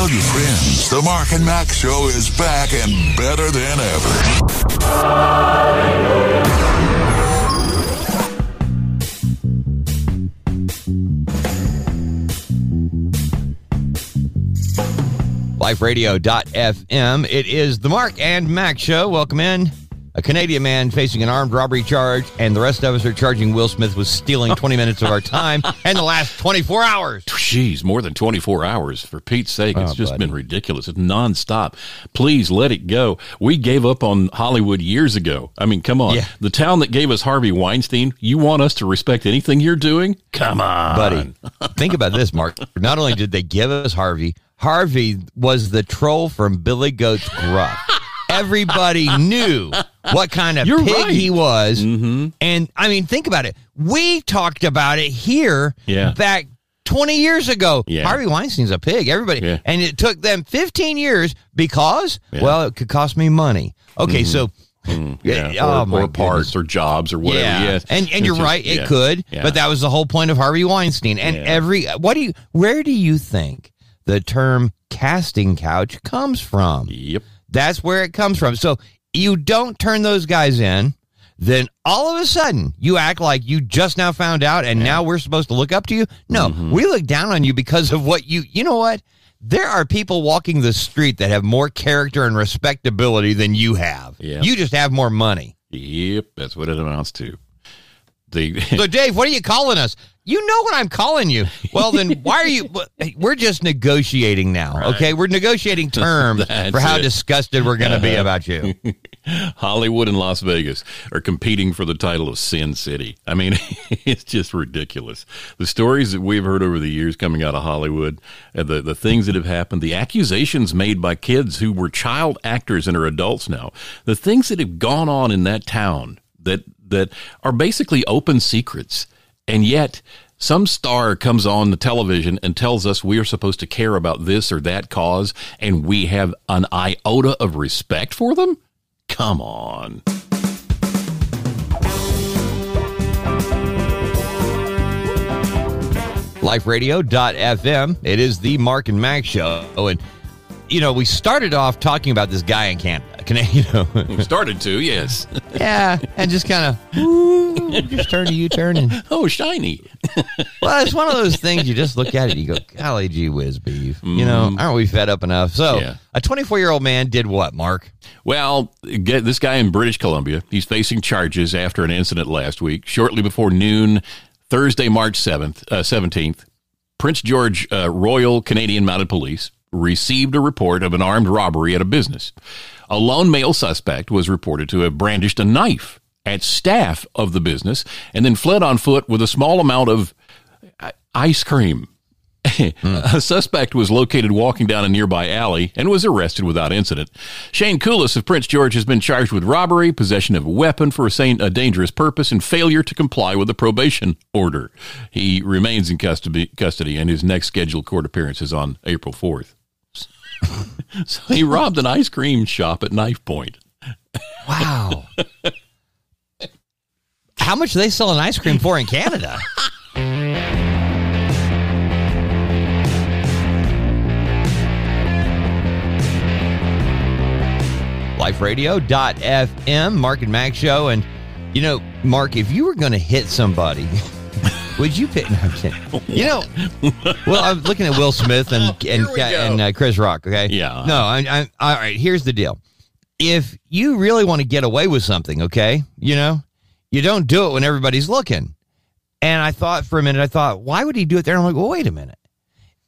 Tell your friends the Mark and Mack Show is back and better than ever. liferadio.fm. It is the Mark and Mack show. Welcome in. A Canadian man facing an armed robbery charge, and the rest of us are charging Will Smith with stealing 20 minutes of our time and the last 24 hours. Jeez, more than 24 hours. For Pete's sake, it's Oh, just buddy. been ridiculous. It's nonstop. Please let it go. We gave up on Hollywood years ago. I mean, come on. Yeah. The town that gave us Harvey Weinstein, you want us to respect anything you're doing? Come on. Buddy, think about this, Mark. Not only did they give us Harvey, Harvey was the troll from Billy Goat's Gruff. Everybody knew what kind of You're pig right. he was. And I mean, think about it. We talked about it here Yeah. back 20 years ago. Yeah. Harvey Weinstein's a pig. Everybody. Yeah. And it took them 15 years because, Yeah. Mm-hmm. well, it could cost me money. Okay, so. Yeah. oh, or, or parts or jobs or whatever. Yeah, Yes. and and It's you're just- right, it yeah. could, Yeah. but that was the whole point of Harvey Weinstein. And every what do you where do you think the term casting couch comes from? Yep. That's where it comes from. So you don't turn those guys in, then all of a sudden you act like you just now found out, and now we're supposed to look up to you. No, Mm-hmm. we look down on you because of what you. You know what? There are people walking the street that have more character and respectability than you have. Yeah. You just have more money. Yep. That's what it amounts to. The So, Dave, what are you calling us? You know what I'm calling you. Well, then why are you? We're just negotiating now, okay? We're negotiating terms for how it. disgusted we're going to be about you. Hollywood and Las Vegas are competing for the title of Sin City. I mean, it's just ridiculous. The stories that we've heard over the years coming out of Hollywood, the, the things that have happened, the accusations made by kids who were child actors and are adults now, the things that have gone on in that town that that are basically open secrets. And yet some star comes on the television and tells us we are supposed to care about this or that cause and we have an iota of respect for them? Come on. LifeRadio.fm. It is the Mark and Max show. And, you know, we started off talking about this guy in Canada. Can You know, We started to, yes. yeah, and just kind of, just turn to you turn. And, Oh, shiny. well, it's one of those things you just look at it, you go, golly gee whiz beef. You know, aren't we fed up enough? So, Yeah. a 24 year old man did what, Mark? Well, get this guy in British Columbia. He's facing charges after an incident last week, shortly before noon, Thursday, March 7th, uh, 17th. Prince George uh, Royal Canadian Mounted Police received a report of an armed robbery at a business. A lone male suspect was reported to have brandished a knife at staff of the business and then fled on foot with a small amount of uh, ice cream. Hmm. a suspect was located walking down a nearby alley and was arrested without incident. Shane Coolis of Prince George has been charged with robbery, possession of a weapon for a, dangerous purpose, and failure to comply with a probation order. He remains in custody, custody and his next scheduled court appearance is on April 4th. so he robbed an ice cream shop at knife point. Wow. How much they selling ice cream for in Canada? LifeRadio.fm, Mark and Max show. And, you know, Mark, if you were going to hit somebody, would you pick? No, I'm kidding. You know, well, I'm looking at Will Smith and and, we go. and uh, Chris Rock. Okay, Yeah. No, I, I, all right. Here's the deal: if you really want to get away with something, okay, you know, you don't do it when everybody's looking. And I thought for a minute, I thought, why would he do it there? And I'm like, well, wait a minute.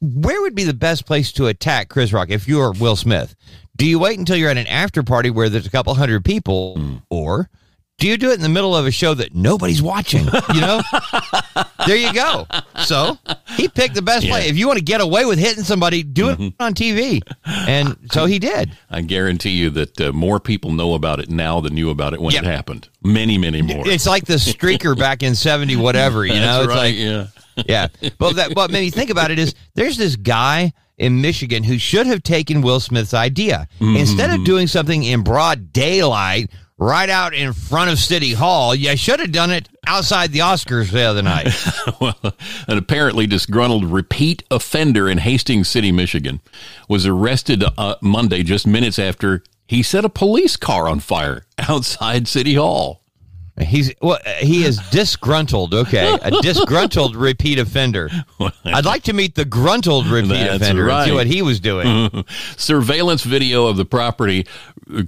Where would be the best place to attack Chris Rock if you're Will Smith? Do you wait until you're at an after party where there's a couple hundred people, or do you do it in the middle of a show that nobody's watching? You know, there you go. So he picked the best play. If you want to get away with hitting somebody, do it on TV, and so he did. I guarantee you that uh, more people know about it now than knew about it when Yep. it happened. Many, many more. It's like the streaker back in seventy whatever. You know, That's it's right. like yeah. yeah. But that what made me think about it is there's this guy in Michigan who should have taken Will Smith's idea. Instead of doing something in broad daylight, right out in front of City Hall. You should have done it outside the Oscars the other night. well, an apparently disgruntled repeat offender in Hastings City, Michigan, was arrested uh, Monday just minutes after he set a police car on fire outside City Hall. He's well, he is disgruntled. Okay, a disgruntled repeat offender. I'd like to meet the gruntled repeat That's offender and see what he was doing. Surveillance video of the property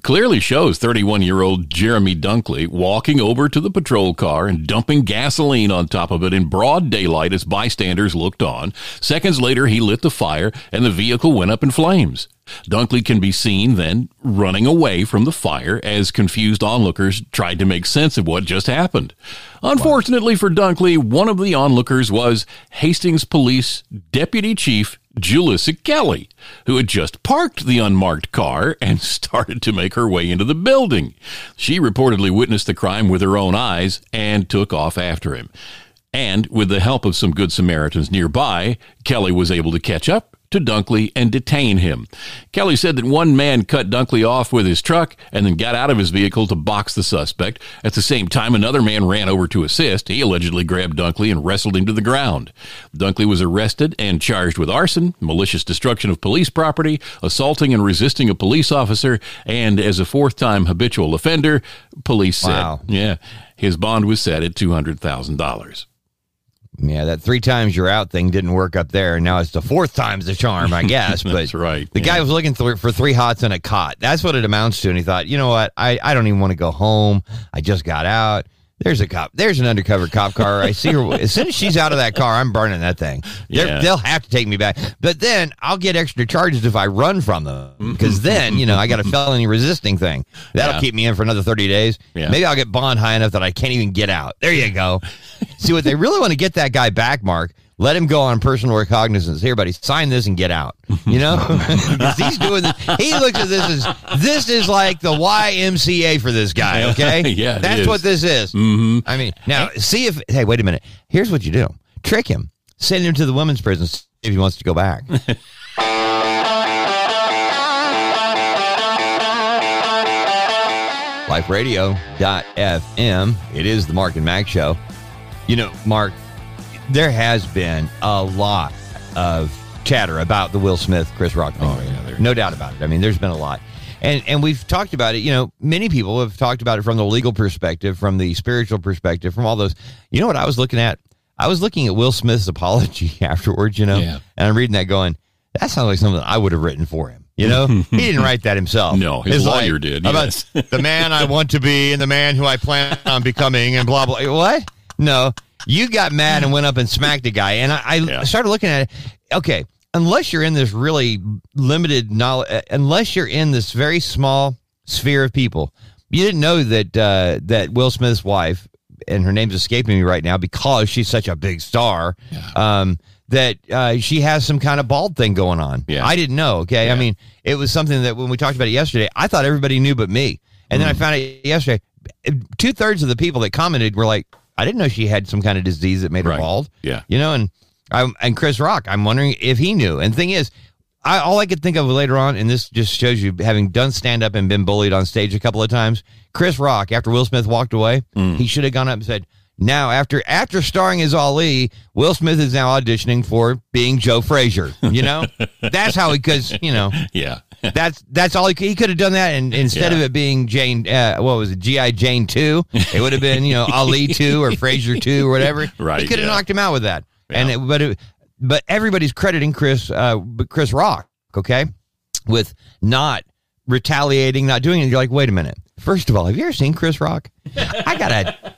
clearly shows 31 year old Jeremy Dunkley walking over to the patrol car and dumping gasoline on top of it in broad daylight as bystanders looked on. Seconds later, he lit the fire and the vehicle went up in flames. Dunkley can be seen then running away from the fire as confused onlookers tried to make sense of what just happened. Unfortunately for Dunkley, one of the onlookers was Hastings Police Deputy Chief Julissa Kelly, who had just parked the unmarked car and started to make her way into the building. She reportedly witnessed the crime with her own eyes and took off after him. And with the help of some good Samaritans nearby, Kelly was able to catch up to Dunkley and detain him. Kelly said that one man cut Dunkley off with his truck and then got out of his vehicle to box the suspect. At the same time, another man ran over to assist. He allegedly grabbed Dunkley and wrestled him to the ground. Dunkley was arrested and charged with arson, malicious destruction of police property, assaulting and resisting a police officer, and as a fourth time habitual offender, police said. Wow. Yeah. His bond was set at $200,000. Yeah, that three times you're out thing didn't work up there. Now it's the fourth time's the charm, I guess. But That's right, The guy was looking th- for three hots and a cot. That's what it amounts to. And he thought, you know what? I, I don't even want to go home. I just got out. There's a cop. There's an undercover cop car. I see her. As soon as she's out of that car, I'm burning that thing. Yeah. They'll have to take me back. But then I'll get extra charges if I run from them. Because mm-hmm. then, you know, I got a felony resisting thing. That'll Yeah. keep me in for another 30 days. Yeah. Maybe I'll get bond high enough that I can't even get out. There you go. See what they really want to get that guy back, Mark. Let him go on personal recognizance. Here, buddy, sign this and get out. You know, 'Cause he's doing. This, he looks at this as this is like the YMCA for this guy. Okay, Yeah, that's what this is. Mm-hmm. I mean, now see if. Hey, wait a minute. Here's what you do: trick him, send him to the women's prison if he wants to go back. LifeRadio.fm. It is the Mark and Mack show. You know, Mark, there has been a lot of chatter about the Will Smith Chris Rock oh, thing. Oh, yeah, no doubt about it. I mean, there's been a lot. And and we've talked about it, you know, many people have talked about it from the legal perspective, from the spiritual perspective, from all those. You know what I was looking at? I was looking at Will Smith's apology afterwards, you know, Yeah. and I'm reading that going, that sounds like something I would have written for him. You know, he didn't write that himself. No, his It's lawyer did, how About the man I want to be and the man who I plan on becoming, and blah blah. What? No, you got mad and went up and smacked a guy, and I, I Yeah. started looking at it. Okay, unless you're in this really limited knowledge, unless you're in this very small sphere of people, you didn't know that uh, that Will Smith's wife, and her name's escaping me right now because she's such a big star. Um, that uh, she has some kind of bald thing going on. Yeah. I didn't know. Okay, I mean, it was something that when we talked about it yesterday, I thought everybody knew but me, and then I found out yesterday, two thirds of the people that commented were like, "I didn't know she had some kind of disease that made her Right. bald." Yeah. you know, and I'm, and Chris Rock, I'm wondering if he knew. And the thing is, I all I could think of later on, and this just shows you having done stand up and been bullied on stage a couple of times. Chris Rock, after Will Smith walked away, mm. he should have gone up and said. Now, after after starring as Ali, Will Smith is now auditioning for being Joe Frazier. You know, that's how he because you know Yeah. that's that's all he, could- he could have done that, and instead of it being Jane, uh, what was it, GI Jane two, it would have been you know Ali two or Frazier two or whatever. Right, He could have yeah. knocked him out with that, and it, but it, but everybody's crediting Chris uh, Chris Rock, okay, with not retaliating, not doing it. You're like, wait a minute. First of all, have you ever seen Chris Rock? I got a.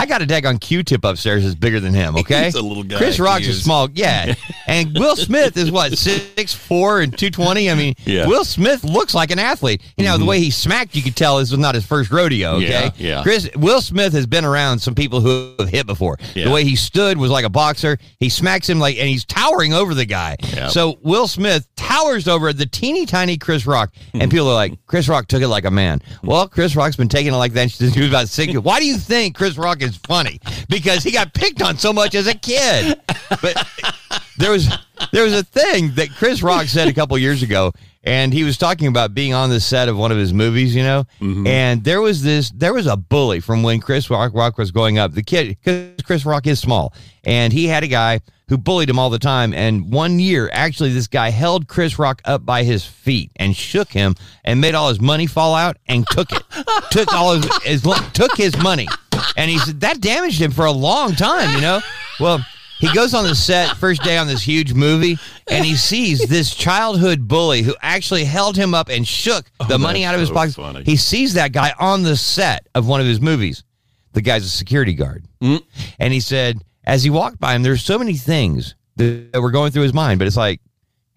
I got a daggone Q-tip upstairs that's bigger than him. Okay, He's a little guy. Chris Rock's a is. small, yeah, and Will Smith is what six four and two twenty. I mean, Yeah. Mm-hmm. Will Smith looks like an athlete. You know, the way he smacked, you could tell this was not his first rodeo. Okay, Yeah, yeah. Chris Will Smith has been around some people who have hit before. Yeah. The way he stood was like a boxer. He smacks him like, and he's towering over the guy. So Will Smith towers over the teeny tiny Chris Rock, and people are like, Chris Rock took it like a man. Well, Chris Rock's been taking it like that since he was about six. Why do you think Chris Rock is funny? Because he got picked on so much as a kid. But there was there was a thing that Chris Rock said a couple years ago, and he was talking about being on the set of one of his movies, you know. Mm-hmm. And there was this, there was a bully from when Chris Rock, Rock was growing up. The kid, because Chris Rock is small, and he had a guy who bullied him all the time. And one year, actually, this guy held Chris Rock up by his feet and shook him and made all his money fall out and took it, took all his, his took his money, and he said that damaged him for a long time, you know. Well. He goes on the set first day on this huge movie, and he sees this childhood bully who actually held him up and shook oh, the money out of his so pocket. funny. He sees that guy on the set of one of his movies. The guy's a security guard, mm. and he said as he walked by him, there's so many things that, that were going through his mind, but it's like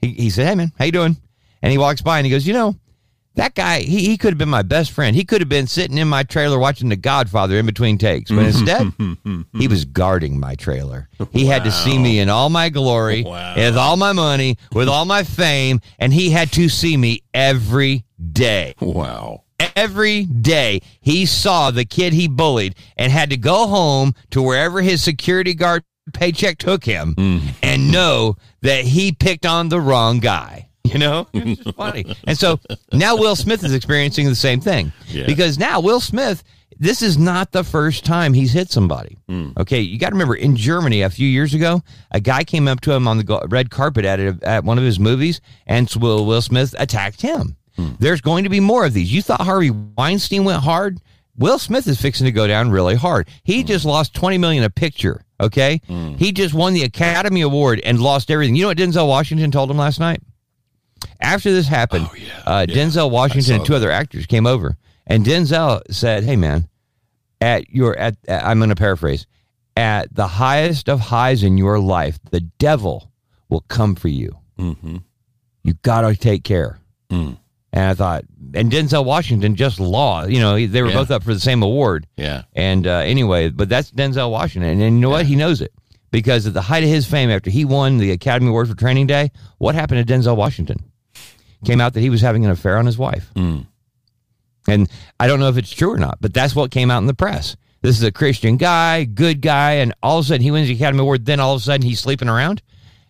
he, he said, "Hey man, how you doing?" And he walks by and he goes, "You know." That guy, he, he could have been my best friend. He could have been sitting in my trailer watching The Godfather in between takes. But mm-hmm. instead, he was guarding my trailer. He had to see me in all my glory, Wow. with all my money, with all my fame, and he had to see me every day. Wow. Every day he saw the kid he bullied and had to go home to wherever his security guard paycheck took him mm-hmm. and know that he picked on the wrong guy. You know, it's funny. And so now Will Smith is experiencing the same thing Yeah. because now Will Smith, this is not the first time he's hit somebody. Hmm. Okay, you got to remember in Germany a few years ago, a guy came up to him on the red carpet at a, at one of his movies, and Will Will Smith attacked him. Hmm. There's going to be more of these. You thought Harvey Weinstein went hard? Will Smith is fixing to go down really hard. He hmm. just lost 20 million a picture, okay? He just won the Academy Award and lost everything. You know what Denzel Washington told him last night? After this happened, Oh, yeah. uh, Yeah. Denzel Washington and two other actors came over, and Denzel said, "Hey, man, at your at, at- I'm going to paraphrase, at the highest of highs in your life, the devil will come for you. Mm-hmm. You got to take care." Mm. And I thought, and Denzel Washington just law, you know, they were Yeah. both up for the same award. Yeah. And uh, anyway, but that's Denzel Washington. And, you know what? He knows it because at the height of his fame, after he won the Academy Award for Training Day, what happened to Denzel Washington? Came out that he was having an affair on his wife. Mm. And I don't know if it's true or not, but that's what came out in the press. This is a Christian guy, good guy, and all of a sudden he wins the Academy Award. Then all of a sudden he's sleeping around,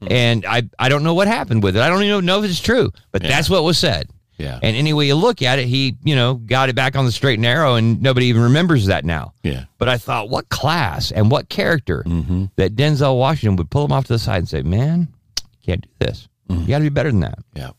mm. and I I don't know what happened with it. I don't even know if it's true, but that's what was said. Yeah. And any way you look at it, he you know got it back on the straight and narrow, and nobody even remembers that now. Yeah. But I thought, what class and what character mm-hmm. that Denzel Washington would pull him off to the side and say, "Man, you can't do this. Mm. You got to be better than that." Yeah.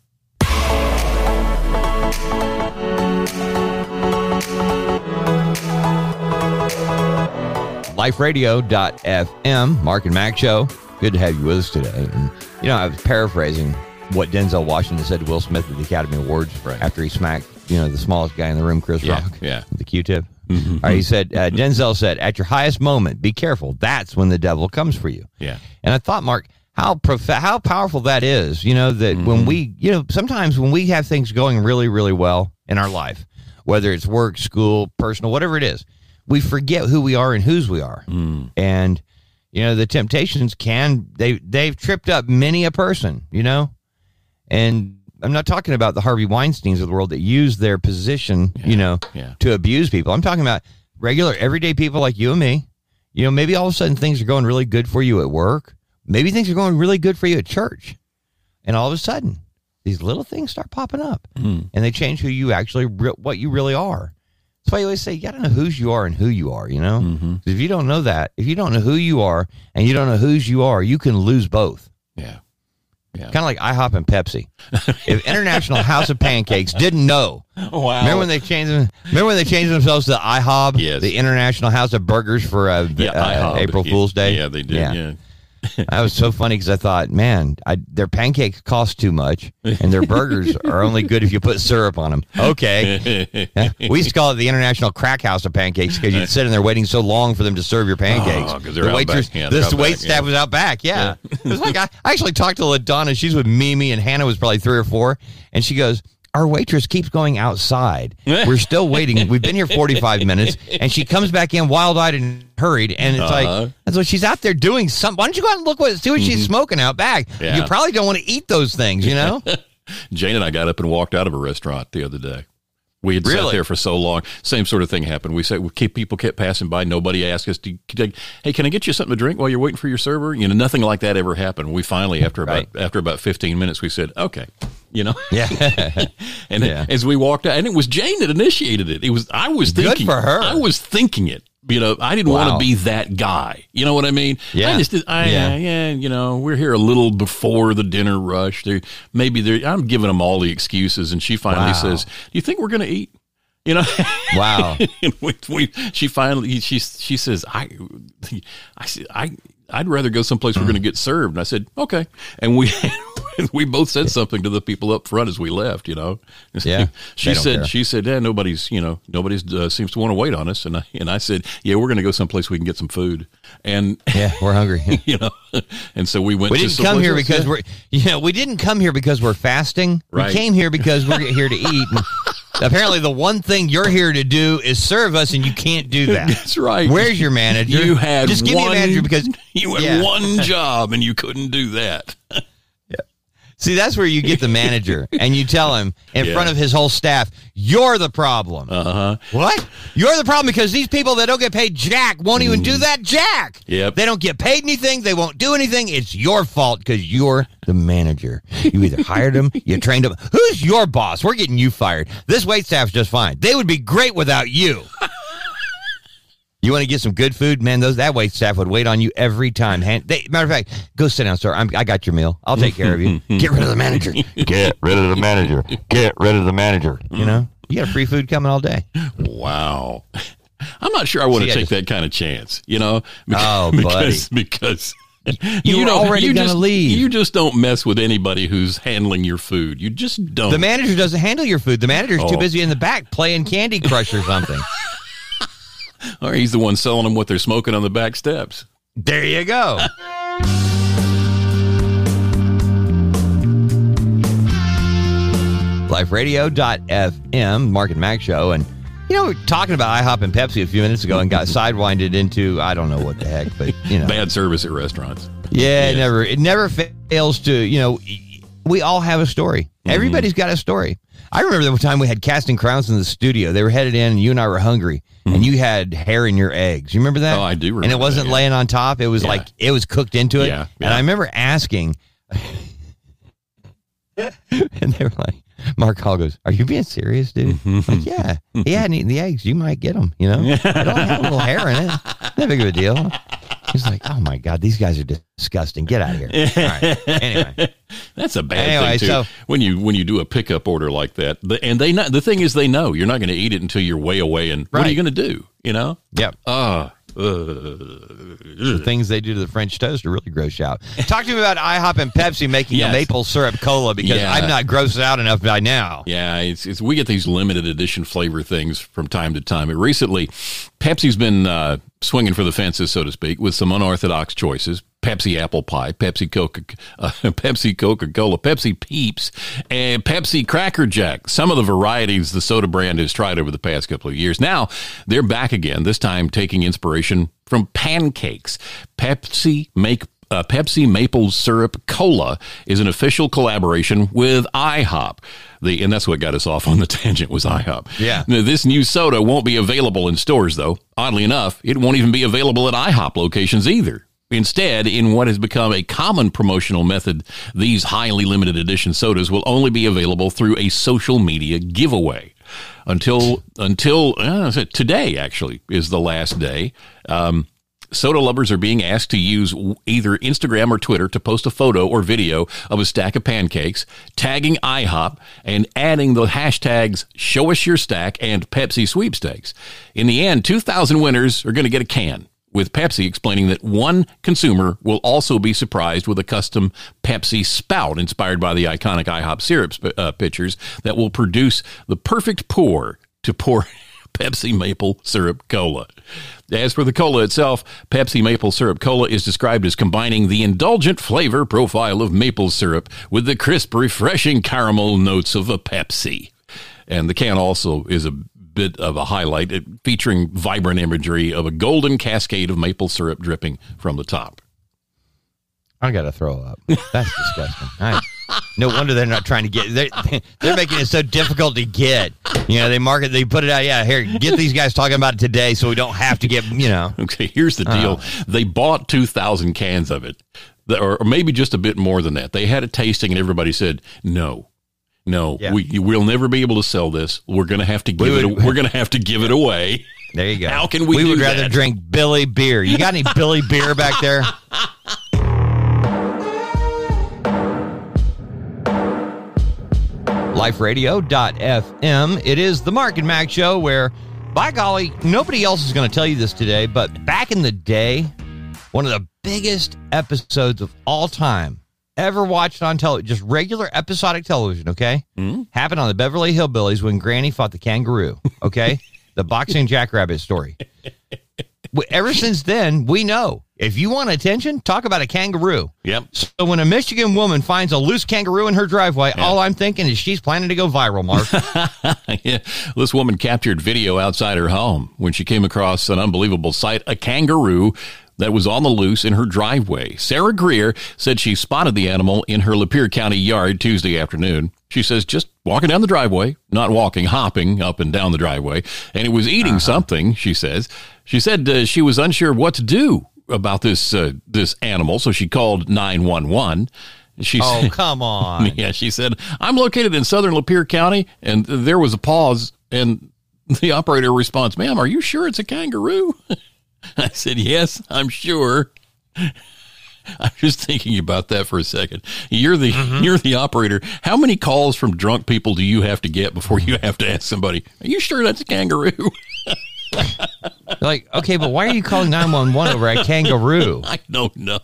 liferadio.fm, Mark and Mack Show. Good to have you with us today. And, you know, I was paraphrasing what Denzel Washington said to Will Smith at the Academy Awards Right. after he smacked, you know, the smallest guy in the room, Chris Yeah, Rock. yeah. Mm-hmm. The Q tip. All right, he said, uh, Denzel said, at your highest moment, be careful. That's when the devil comes for you. Yeah. And I thought, Mark, how prof- how powerful that is. You know that Mm-hmm. when we, you know, sometimes when we have things going really, really well in our life, whether it's work, school, personal, whatever it is, we forget who we are and whose we are. Mm. And you know, the temptations can they they've tripped up many a person. You know, and I'm not talking about the Harvey Weinstein's of the world that use their position, you know, yeah. to abuse people. I'm talking about regular, everyday people like you and me. You know, maybe all of a sudden things are going really good for you at work. Maybe things are going really good for you at church. And all of a sudden, these little things start popping up and they change who you actually, what you really are. That's why you always say you got to know whose you are and who you are, you know? 'Cause If you don't know that, if you don't know who you are and you don't know whose you are, you can lose both. Yeah. Yeah. Kind of like IHOP and Pepsi. if International House of Pancakes didn't know Wow. Remember when they changed them? Remember when they changed themselves to IHOB, Yes. the International House of Burgers for uh, yeah, uh, April Fool's Day? Yeah, they did. Yeah. that was so funny because I thought, man, I, their pancakes cost too much, and their burgers are only good if you put syrup on them. Okay, we used to call it the International Crack House of Pancakes because you'd sit in there waiting so long for them to serve your pancakes. Oh, the waitress. Yeah, this wait back, staff yeah. was out back. Yeah, it was like I, I actually talked to LaDonna. She's with Mimi, and Hannah was probably three or four, and she goes. Our waitress keeps going outside. We're still waiting. We've been here 45 minutes, and she comes back in wild eyed and hurried. And it's Uh-huh. like, that's what she's out there doing. something. why don't you go out and look what see what she's smoking out back? Yeah. You probably don't want to eat those things, you know. Jane and I got up and walked out of a restaurant the other day. We had sat there for so long. Same sort of thing happened. We said we keep people kept passing by. Nobody asked us to. Hey, can I get you something to drink while you're waiting for your server? You know, nothing like that ever happened. We finally, after about Right. after about 15 minutes, we said, okay, you know. Yeah. And Yeah. as we walked out, and it was Jane that initiated it. It was I was Good thinking for her. I was thinking it. You know, I didn't want to be that guy. You know what I mean? Yeah. I just, I, Yeah. yeah. yeah, you know, we're here a little before the dinner rush. There, maybe there. I'm giving them all the excuses, and she finally Wow. says, "Do you think we're going to eat?" You know, Wow. and we, we, she finally she she says, "I, I, I, I'd rather go someplace we're mm. going to get served." And I said, "Okay," and we. We both said something to the people up front as we left, you know. Yeah, she said, care. she said, "Yeah, nobody's, you know, nobody's uh, seems to want to wait on us." And I and I said, "Yeah, we're going to go someplace we can get some food." And Yeah, we're hungry. you know, and so we went. We didn't come here because Yeah. we're, you know, we didn't come here because we're fasting. Right. We came here because we're here to eat. And apparently, the one thing you're here to do is serve us, and you can't do that. That's right. Where's your manager? You had just give one, me a manager because you had Yeah. one job and you couldn't do that. See, that's where you get the manager, and you tell him in Yeah. front of his whole staff, "You're the problem." Uh huh. What? You're the problem because these people that don't get paid jack won't even do that jack. Mm. Yep. They don't get paid anything. They won't do anything. It's your fault because you're the manager. You either hired them, you trained them. Who's your boss? We're getting you fired. This wait staff's just fine. They would be great without you. You want to get some good food, man? Those that wait staff would wait on you every time. Hand, they, matter of fact, go sit down, sir. I'm, I got your meal. I'll take care of you. Get rid of the manager. Get rid of the manager. Get rid of the manager. You know, you got free food coming all day. Wow. I'm not sure I want See, to I take just- that kind of chance. You know, Oh, because because. You were don't- already you gonna just, leave. You just don't mess with anybody who's handling your food. You just don't. The manager doesn't handle your food. The manager's too Oh. busy in the back playing Candy Crush or something. or he's the one selling them what they're smoking on the back steps. there you go. LifeRadio.fm, Mark and Mack show. And, you know, we were talking about IHOP and Pepsi a few minutes ago and got sidewinded into, I don't know what the heck, but, you know. Bad service at restaurants. Yeah, it never it never fails to, you know, we all have a story. Mm-hmm. Everybody's got a story. I remember the time we had Casting Crowns in the studio. They were headed in and you and I were hungry and you had hair in your eggs. You remember that? Mm-hmm. Oh, I do And it wasn't that, yeah. laying on top. It was Yeah. like it was cooked into it. Yeah, And. I remember asking and they were like, Mark Hall goes, Are you being serious, dude? I'm like, yeah. He hadn't eaten the eggs. You might get them, you know? It only had a little hair in it. Not big of a deal. He's like, Oh my God, these guys are disgusting. Get out of here. All right. Anyway. That's a bad Anyway, thing too. so- when you when you do a pickup order like that, the, and they know, the thing is they know you're not going to eat it until you're way away. And what are you going to do? You know? Yep. Ah, The things they do to the French toast are really gross out. Talk to me about IHOP and Pepsi making Yes. a maple syrup cola because Yeah. I'm not grossed out enough by now. Yeah, it's, it's we get these limited edition flavor things from time to time. But recently, Pepsi's been uh, swinging for the fences, so to speak, with some unorthodox choices: Pepsi apple pie, Pepsi Coca, uh, Pepsi Cocoa Cola, Pepsi Peeps, and Pepsi Cracker Jack. Some of the varieties the soda brand has tried over the past couple of years. Now they're back again. This time taking inspiration from pancakes. Pepsi make uh, Pepsi Maple Syrup Cola is an official collaboration with IHOP. The and that's what got us off on the tangent was IHOP. Yeah. Now, this new soda won't be available in stores though. Oddly enough, it won't even be available at IHOP locations either. Instead, in what has become a common promotional method, these highly limited edition sodas will only be available through a social media giveaway. Until until uh, today, actually, is the last day. Um, Soda lovers are being asked to use either Instagram or Twitter to post a photo or video of a stack of pancakes, tagging IHOP, and adding the hashtags Show Us Your Stack and Pepsi Sweepstakes. In the end, 2,000 winners are going to get a can, with Pepsi explaining that one consumer will also be surprised with a custom Pepsi spout inspired by the iconic IHOP syrup uh, pitchers that will produce the perfect pour to pour. Pepsi Maple Syrup Cola. As for the cola itself, Pepsi Maple Syrup Cola is described as combining the indulgent flavor profile of maple syrup with the crisp, refreshing caramel notes of a Pepsi. And the can also is a bit of a highlight, featuring vibrant imagery of a golden cascade of maple syrup dripping from the top. I gotta throw up. That's disgusting. I, no wonder they're not trying to get. They're, they're making it so difficult to get. Yeah, they market, they put it out. Yeah, here, get these guys talking about it today, so we don't have to get, you know. Okay, here's the deal. Uh-huh. They bought 2,000 cans of it, or maybe just a bit more than that. They had a tasting, and everybody said, no. No, Yeah. we we'll never be able to sell this. We're gonna have to give We it. would- We're gonna have to give it away. There you go. How can we We would rather that? drink Billy beer. You got any Billy beer back there? liferadio.fm. It is the Mark and Mack show where, by golly, nobody else is going to tell you this today, but back in the day, one of the biggest episodes of all time ever watched on television, just regular episodic television, okay? Hmm? Happened on the Beverly Hillbillies when Granny fought the kangaroo, okay? the boxing jackrabbit story. Ever since then, we know if you want attention, talk about a kangaroo. Yep. So when a Michigan woman finds a loose kangaroo in her driveway, all I'm thinking is she's planning to go viral, Mark. yeah. This woman captured video outside her home when she came across an unbelievable sight a kangaroo that was on the loose in her driveway. Sarah Greer said she spotted the animal in her Lapeer County yard Tuesday afternoon. She says just walking down the driveway, not walking, hopping up and down the driveway, and it was eating something, she says. She said uh, she was unsure what to do about this uh, this animal, so she called 911. She oh, said, come on. yeah, she said, I'm located in southern Lapeer County. And there was a pause, and the operator responds, Ma'am, are you sure it's a kangaroo? I said, Yes, I'm sure. I was thinking about that for a second. You're the you're the operator. How many calls from drunk people do you have to get before you have to ask somebody, Are you sure that's a kangaroo? Like, okay, but why are you calling 911 over a kangaroo? I don't know.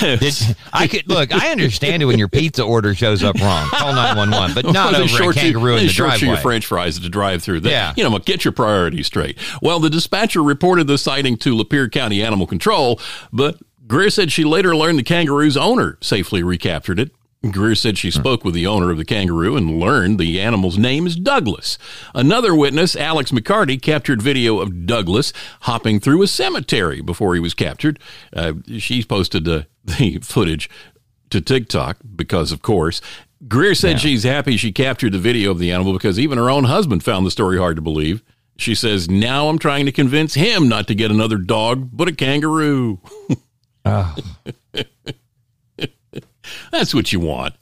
Did, I could look. I understand it when your pizza order shows up wrong. Call 911, but not They over a short you- kangaroo in they the short you your driveway. French fries at the drive-through. That- Yeah. you know, get your priorities straight. Well, the dispatcher reported the sighting to Lapeer County Animal Control, but Greer said she later learned the kangaroo's owner safely recaptured it. Greer said she spoke with the owner of the kangaroo and learned the animal's name is Douglas. Another witness, Alex McCarty, captured video of Douglas hopping through a cemetery before he was captured. Uh, she posted uh, the footage to TikTok because, of course, Greer said she's happy she captured the video of the animal because even her own husband found the story hard to believe. She says, Now I'm trying to convince him not to get another dog, but a kangaroo. That's what you want.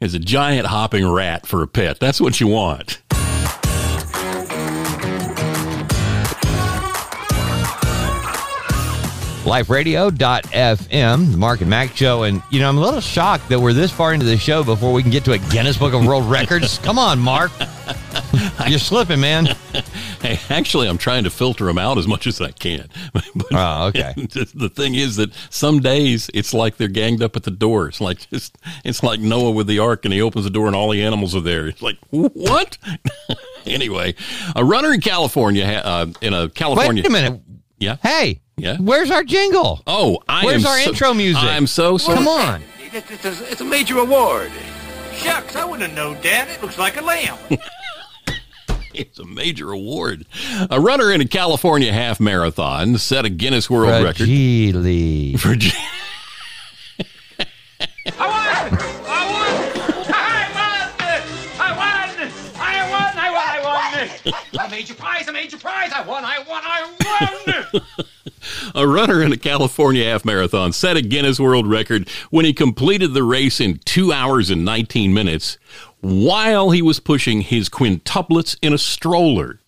Is a giant hopping rat for a pet. That's what you want. liferadio.fm, the Mark and Mack show. And, you know, I'm a little shocked that we're this far into the show before we can get to a Guinness Book of World Records. Come on, Mark. You're slipping, man. Hey, actually, I'm trying to filter them out as much as I can. But Oh, okay. the thing is that some days it's like they're ganged up at the door. It's like just, it's like Noah with the ark, and he opens the door, and all the animals are there. It's like what? anyway, a runner in California, uh, in a California, Wait a minute. yeah, Hey, Yeah? where's our jingle? Oh, I Where's am our so- intro music? I'm so sorry. Come on. It's, it's, a, it's a major award. Shucks, I wouldn't have known, Dad. It looks like a lamb. It's a major award. A runner in a California half marathon set a Guinness World Record Fragile. for. J- I won! I won! I won! I won! I won! I won! I won! I made your prize! I made your prize! I won! I won! I won! A runner in a California half marathon set a Guinness World Record when he completed the race in two hours and 19 minutes while he was pushing his quintuplets in a stroller.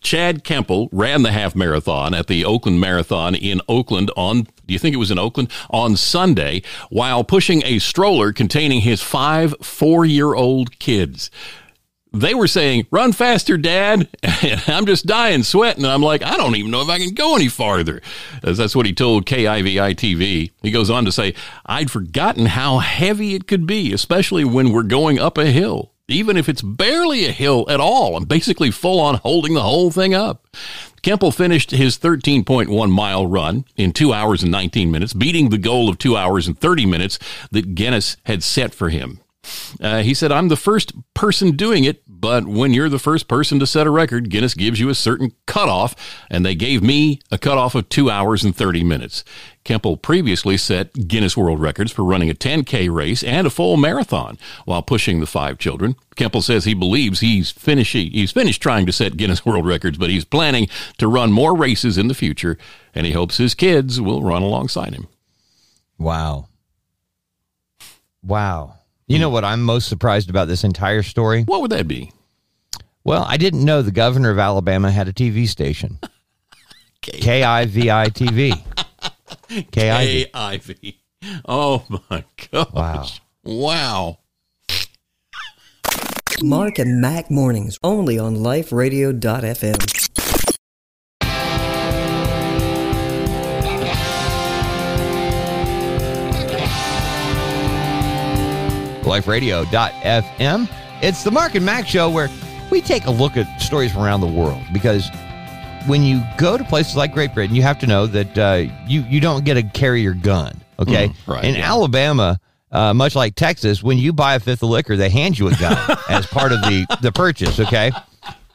Chad Kempel ran the half marathon at the Oakland Marathon in Oakland on, do you think it was in Oakland? On Sunday while pushing a stroller containing his five four year old kids they were saying, run faster, dad. And I'm just dying sweating. I'm like, I don't even know if I can go any farther. As That's what he told KIVI TV. He goes on to say, I'd forgotten how heavy it could be, especially when we're going up a hill. Even if it's barely a hill at all, I'm basically full on holding the whole thing up. Kempel finished his 13.1 mile run in 2 hours and 19 minutes, beating the goal of 2 hours and 30 minutes that Guinness had set for him. Uh, he said, I'm the first person doing it But when you're the first person to set a record, Guinness gives you a certain cutoff, and they gave me a cutoff of two hours and 30 minutes. Kempel previously set Guinness World Records for running a 10K race and a full marathon while pushing the five children. Kempel says he believes he's finished, he's finished trying to set Guinness World Records, but he's planning to run more races in the future, and he hopes his kids will run alongside him. Wow. Wow. You know what I'm most surprised about this entire story? What would that be? Well, I didn't know the governor of Alabama had a TV station. K I V I TV. K I V. K-I-V. Oh my gosh. Wow. Wow. Mark and Mack mornings only on liferadio.fm. liferadio.fm. It's the Mark and Mack show where we take a look at stories from around the world because when you go to places like Great Britain, you have to know that uh, you you don't get to carry your gun. Okay, Mm, right, in yeah. Alabama, uh, much like Texas, when you buy a fifth of liquor, they hand you a gun as part of the the purchase. Okay.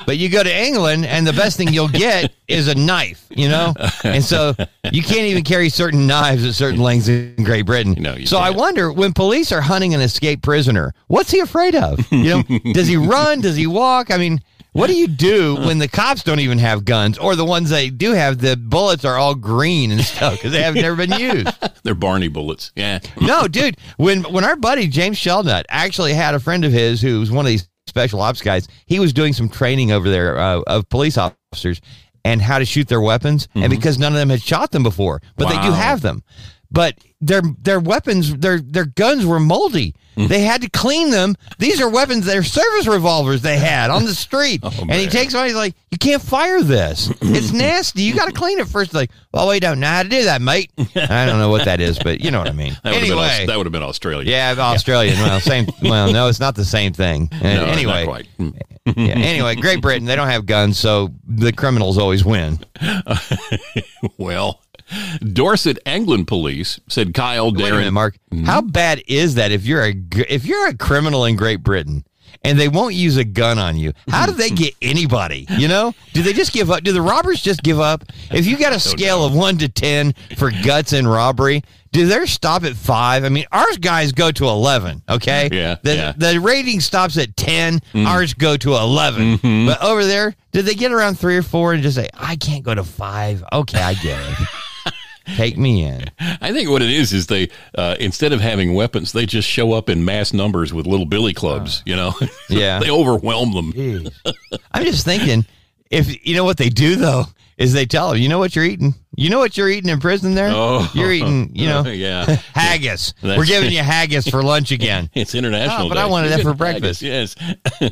But you go to England, and the best thing you'll get is a knife, you know? And so you can't even carry certain knives at certain lengths in Great Britain. No, you so I can't. wonder when police are hunting an escaped prisoner, what's he afraid of? You know, does he run? Does he walk? I mean, what do you do when the cops don't even have guns, or the ones they do have, the bullets are all green and stuff because they have never been used? They're Barney bullets. Yeah. No, dude. When when our buddy James Shelnut actually had a friend of his who was one of these special ops guys, he was doing some training over there uh, of police officers and how to shoot their weapons, and because none of them had shot them before, but they do have them, but their their weapons, their their guns were moldy. They had to clean them. These are weapons. They're service revolvers they had on the street. and he takes one. He's like, "You can't fire this. It's nasty. You got to clean it first. Like, well, we don't know how to do that, mate. I don't know what that is, but you know what I mean. That would have been, anyway, that would have been Australia. yeah, Australian. Well, same. Well, no, it's not the same thing. No, anyway. Hmm. yeah, anyway, Great Britain they don't have guns, so the criminals always win. Well, Dorset England police said Kyle Wait a minute, Darren. Mark. Mm-hmm. How bad is that if you're a if you're a criminal in Great Britain and they won't use a gun on you? How do they get anybody? You know? Do they just give up? Do the robbers just give up? If you got a scale of one to ten for guts and robbery, do theirs stop at five? I mean, ours guys go to eleven. Okay. Yeah, The yeah. the rating stops at ten. Mm. Ours go to 11 mm-hmm. But over there, did they get around three or four and just say, "I can't go to five? Okay, I get it. Take me in." I think what it is is they uh, instead of having weapons, they just show up in mass numbers with little billy clubs. You know, Yeah. they overwhelm them. I'm just thinking, if you know what they do though, is they tell them, you know what you're eating. You know what you're eating in prison there. Oh. you're eating, you know, Yeah. haggis. That's- We're giving you haggis for lunch again. It's international. Oh, but I wanted You that for breakfast. haggis, Yes.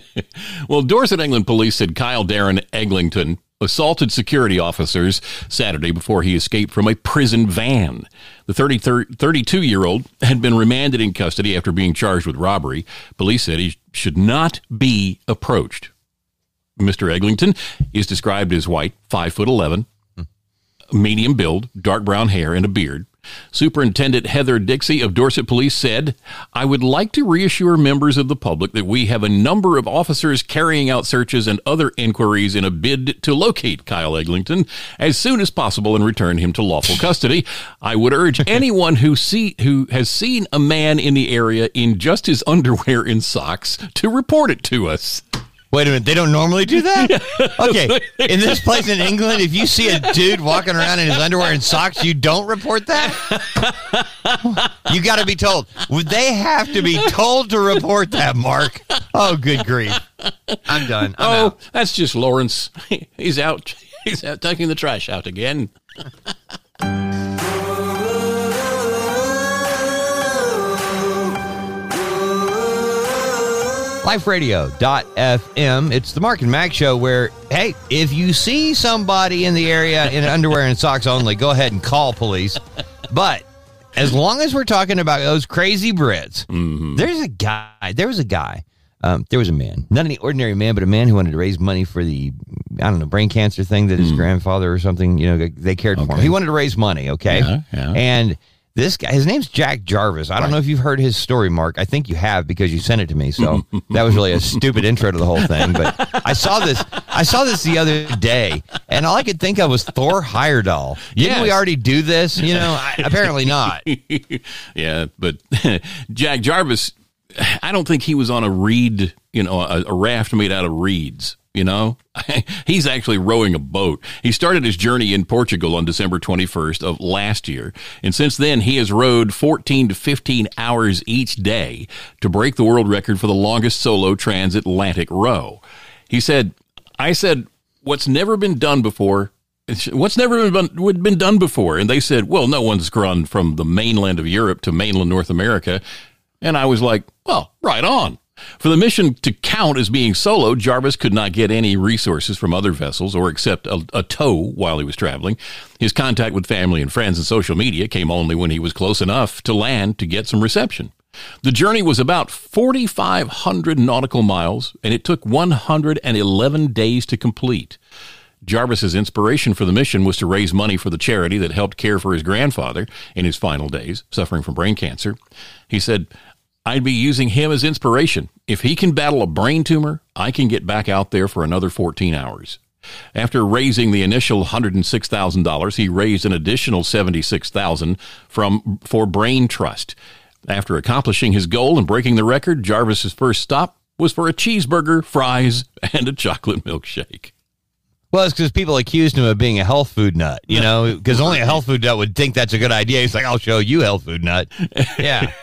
well, Dorset England police said Kyle Darren Eglinton assaulted security officers Saturday before he escaped from a prison van. The 32 year old had been remanded in custody after being charged with robbery. Police said he should not be approached. Mr. Eglinton is described as white, five foot eleven, hmm. medium build, dark brown hair, and a beard. Superintendent Heather Dixey of Dorset Police said, I would like to reassure members of the public that we have a number of officers carrying out searches and other inquiries in a bid to locate Kyle Eglinton as soon as possible and return him to lawful custody. I would urge anyone who see who has seen a man in the area in just his underwear and socks to report it to us. Wait a minute, they don't normally do that. Okay, in this place in England, if you see a dude walking around in his underwear and socks, you don't report that. You got to be told. Would they have to be told to report that, Mark? Oh, good grief! I'm done. I'm oh, out. that's just Lawrence. He's out. He's out taking the trash out again. liferadio.fm. It's the Mark and Mack show where, hey, if you see somebody in the area in underwear and socks only, go ahead and call police. But as long as we're talking about those crazy Brits, there's a guy, there was a guy, um, there was a man, not any ordinary man, but a man who wanted to raise money for the, I don't know, brain cancer thing that his grandfather or something, you know, they cared for him. He wanted to raise money, okay? Yeah, yeah. And This guy, his name's Jack Jarvis. I don't know if you've heard his story, Mark. I think you have because you sent it to me. So that was really a stupid intro to the whole thing. But I saw this. I saw this the other day, and all I could think of was Thor Heyerdahl. Didn't we already do this? You know, I, apparently not. yeah, but Jack Jarvis, I don't think he was on a reed, you know, a, a raft made out of reeds. You know, he's actually rowing a boat. He started his journey in Portugal on December 21st of last year. And since then, he has rowed 14 to 15 hours each day to break the world record for the longest solo transatlantic row. He said, I said, what's never been done before What's never been, been done before? And they said, well, no one's gone from the mainland of Europe to mainland North America. And I was like, well, right on. For the mission to count as being solo, Jarvis could not get any resources from other vessels or accept a, a tow while he was traveling. His contact with family and friends and social media came only when he was close enough to land to get some reception. The journey was about 4,500 nautical miles, and it took 111 days to complete. Jarvis's inspiration for the mission was to raise money for the charity that helped care for his grandfather in his final days, suffering from brain cancer. He said, I'd be using him as inspiration. If he can battle a brain tumor, I can get back out there for another 14 hours. After raising the initial $106,000, he raised an additional 76,000 from for Brain Trust. After accomplishing his goal and breaking the record, Jarvis's first stop was for a cheeseburger, fries, and a chocolate milkshake. Well, it's because people accused him of being a health food nut, you know, because only a health food nut would think that's a good idea. He's like, I'll show you, health food nut. Yeah.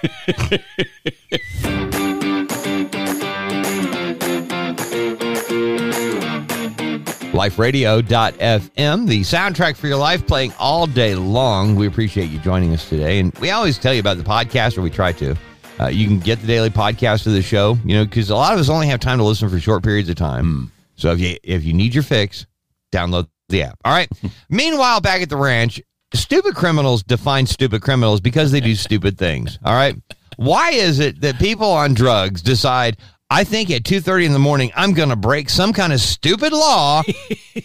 LifeRadio.fm, the soundtrack for your life, playing all day long. We appreciate you joining us today. And we always tell you about the podcast, or we try to. Uh, you can get the daily podcast of the show, you know, because a lot of us only have time to listen for short periods of time. So if you if you need your fix, download the app. All right. Meanwhile, back at the ranch, stupid criminals define stupid criminals because they do stupid things. All right. Why is it that people on drugs decide? I think at two thirty in the morning, I'm going to break some kind of stupid law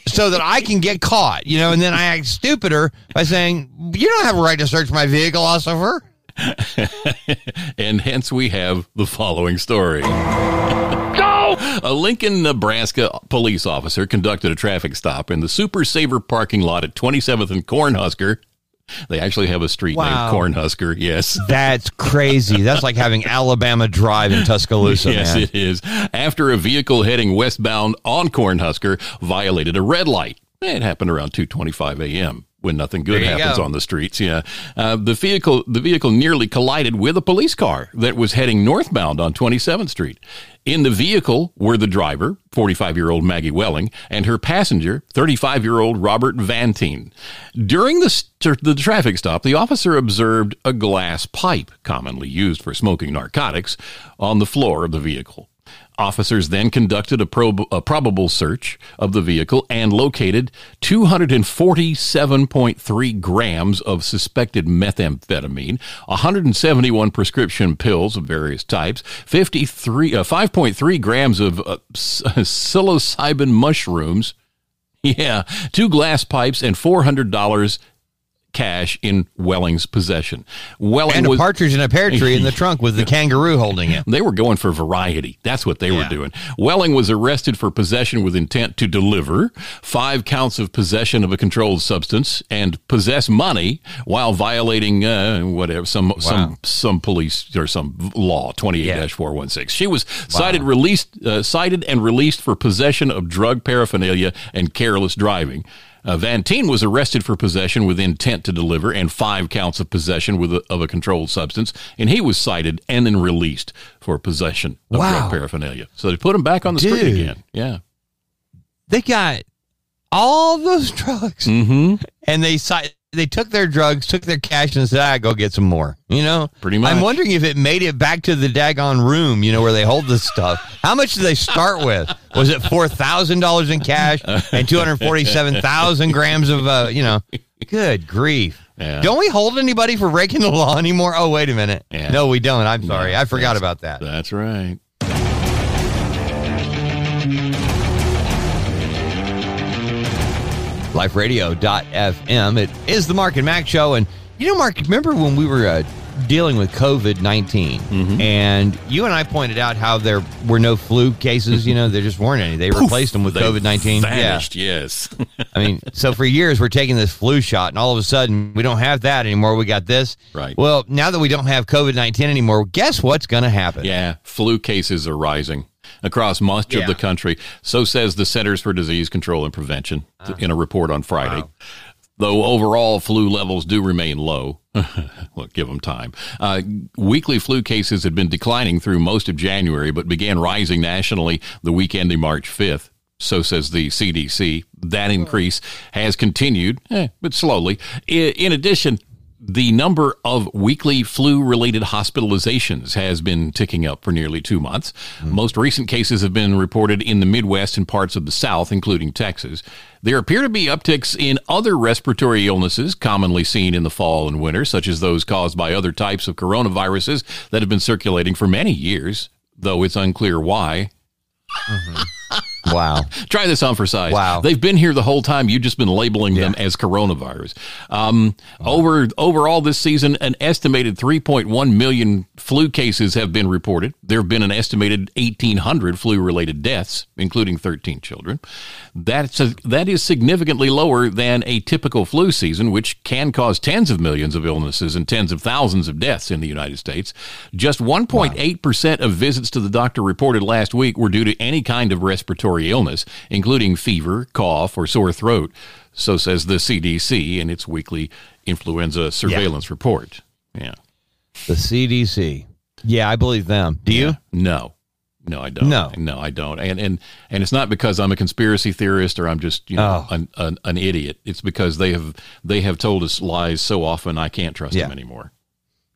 so that I can get caught, you know, and then I act stupider by saying, "You don't have a right to search my vehicle, officer." and hence we have the following story. A Lincoln, Nebraska police officer conducted a traffic stop in the Super Saver parking lot at 27th and Cornhusker. They actually have a street Wow. named Cornhusker. Yes. That's crazy. That's like having Alabama Drive in Tuscaloosa, yes, man. it is. After a vehicle heading westbound on Cornhusker violated a red light. It happened around 2:25 a.m. when nothing good happens go. on the streets. Yeah, uh, the vehicle the vehicle nearly collided with a police car that was heading northbound on 27th Street. In the vehicle were the driver, 45 year old Maggie Welling, and her passenger, 35 year old Robert Vantine. During the, st- the traffic stop, the officer observed a glass pipe, commonly used for smoking narcotics, on the floor of the vehicle. Officers then conducted a, prob- a probable search of the vehicle and located 247.3 grams of suspected methamphetamine, 171 prescription pills of various types, 53, uh, 5.3 grams of uh, psilocybin mushrooms, yeah, two glass pipes, and $400 cash in Welling's possession. Welling And a was partridge in a pear tree in the trunk with the kangaroo holding it. they were going for variety. That's what they were doing. Welling was arrested for possession with intent to deliver, five counts of possession of a controlled substance, and possess money while violating uh, whatever some some some police or some law twenty eight four one six. She was cited released uh, cited and released for possession of drug paraphernalia and careless driving. Uh, Vantine was arrested for possession with intent to deliver and five counts of possession with a, of a controlled substance, and he was cited and then released for possession of Wow. drug paraphernalia. So they put him back on the street again. Yeah. They got all those drugs, Mm-hmm. and they si- they took their drugs, took their cash, and said, "I go get some more." You know, Pretty much. I'm wondering if it made it back to the daggone room. You know, where they hold this stuff. How much did they start with? Was it four thousand dollars in cash and two hundred forty-seven thousand grams of? Uh, you know, good grief. Yeah. Don't we hold anybody for breaking the law anymore? Oh, wait a minute. Yeah. No, we don't. I'm sorry. I forgot about that. That's right. liferadio.fm. It is the Mark and Mack show, and You know, Mark, remember when we were uh, dealing with COVID 19 Mm-hmm. and you and I pointed out how there were no flu cases? You know, there just weren't any. They replaced them with COVID 19. Yeah. Vanished, yes. I mean, so for years we're taking this flu shot, and all of a sudden we don't have that anymore. We got this. Right. Well, now that we don't have COVID 19 anymore, guess what's going to happen? yeah, flu cases are rising across much of the country. So says the Centers for Disease Control and Prevention Uh-huh. in a report on Friday. Though overall flu levels do remain low, well, give them time. Uh, weekly flu cases had been declining through most of January, but began rising nationally the week ending March 5th. So says the CDC. That increase has continued, eh, but slowly. In addition, the number of weekly flu related hospitalizations has been ticking up for nearly two months. Hmm. Most recent cases have been reported in the Midwest and parts of the South, including Texas. There appear to be upticks in other respiratory illnesses commonly seen in the fall and winter, such as those caused by other types of coronaviruses that have been circulating for many years, though it's unclear why. Mm-hmm. Wow. Try this on for size. Wow. They've been here the whole time. You've just been labeling them as coronavirus. Um, Over overall this season, an estimated 3.1 million flu cases have been reported. There have been an estimated 1,800 flu-related deaths, including 13 children. That's a, that is significantly lower than a typical flu season, which can cause tens of millions of illnesses and tens of thousands of deaths in the United States. Just 1.8 percent of visits to the doctor reported last week were due to any kind of respiratory illness, including fever, cough, or sore throat. So says the CDC in its weekly influenza surveillance report. Yeah. The CDC. Yeah, I believe them. Do you? No. No, I don't. No. no, I don't. And and and it's not because I'm a conspiracy theorist or I'm just you know Oh. an, an an idiot. It's because they have they have told us lies so often I can't trust Yeah. them anymore.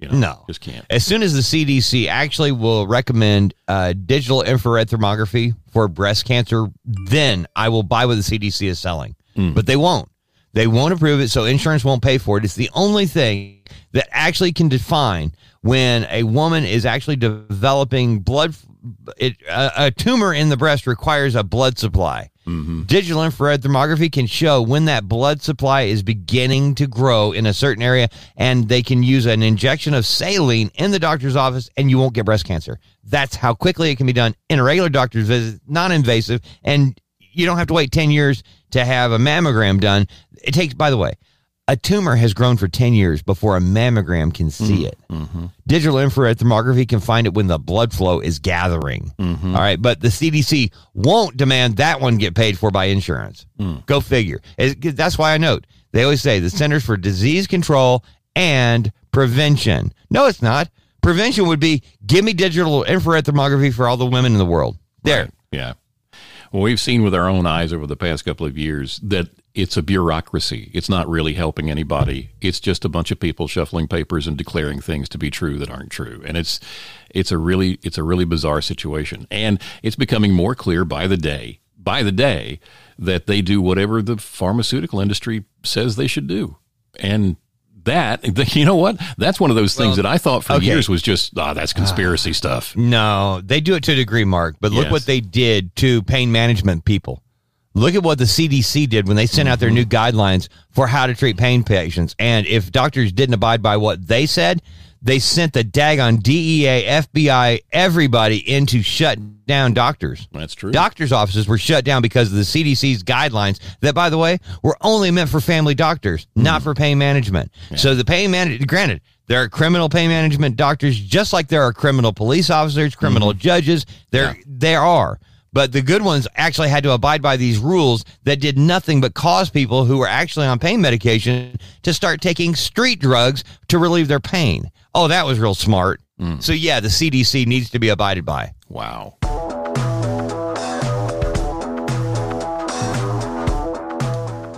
You know, No. just can't. As soon as the CDC actually will recommend uh, digital infrared thermography for breast cancer, then I will buy what the CDC is selling. But they won't. They won't approve it, so insurance won't pay for it. It's the only thing that actually can define when a woman is actually developing blood. It, a, a tumor in the breast requires a blood supply. Digital infrared thermography can show when that blood supply is beginning to grow in a certain area, and they can use an injection of saline in the doctor's office, and you won't get breast cancer. That's how quickly it can be done in a regular doctor's visit, non invasive, and you don't have to wait 10 years to have a mammogram done. It takes, by the way, a tumor has grown for 10 years before a mammogram can see mm, it. Mm-hmm. Digital infrared thermography can find it when the blood flow is gathering. Mm-hmm. All right. But the CDC won't demand that one get paid for by insurance. Mm. Go figure. It- that's why I note they always say the Centers for Disease Control and Prevention. No, it's not. Prevention would be give me digital infrared thermography for all the women in the world. There. Yeah. Well, we've seen with our own eyes over the past couple of years that it's a bureaucracy. It's not really helping anybody. It's just a bunch of people shuffling papers and declaring things to be true that aren't true. And it's it's a really it's a really bizarre situation. And it's becoming more clear by the day, by the day that they do whatever the pharmaceutical industry says they should do. And that you know what? That's one of those things that I thought for okay. years was just ah, that's conspiracy stuff. No, they do it to a degree, Mark. But look Yes. what they did to pain management people. Look at what the CDC did when they sent out their new mm-hmm. guidelines for how to treat pain patients. And if doctors didn't abide by what they said, they sent the daggone DEA, FBI, everybody into shut down doctors. That's true. Doctors' offices were shut down because of the CDC's guidelines that, by the way, were only meant for family doctors, not mm. for pain management. So the pain management, granted, there are criminal pain management doctors just like there are criminal police officers, criminal mm-hmm. judges. There, there are. But the good ones actually had to abide by these rules that did nothing but cause people who were actually on pain medication to start taking street drugs to relieve their pain. Oh, that was real smart. So, yeah, the CDC needs to be abided by. Wow.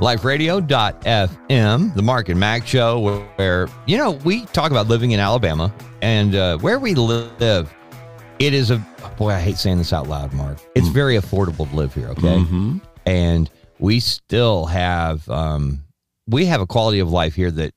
liferadio.fm, the Mark and Mack show, where, where, you know, we talk about living in Alabama and uh, where we live. It is a boy, I hate saying this out loud, Mark. It's very affordable to live here, okay? And we still have, um, we have a quality of life here that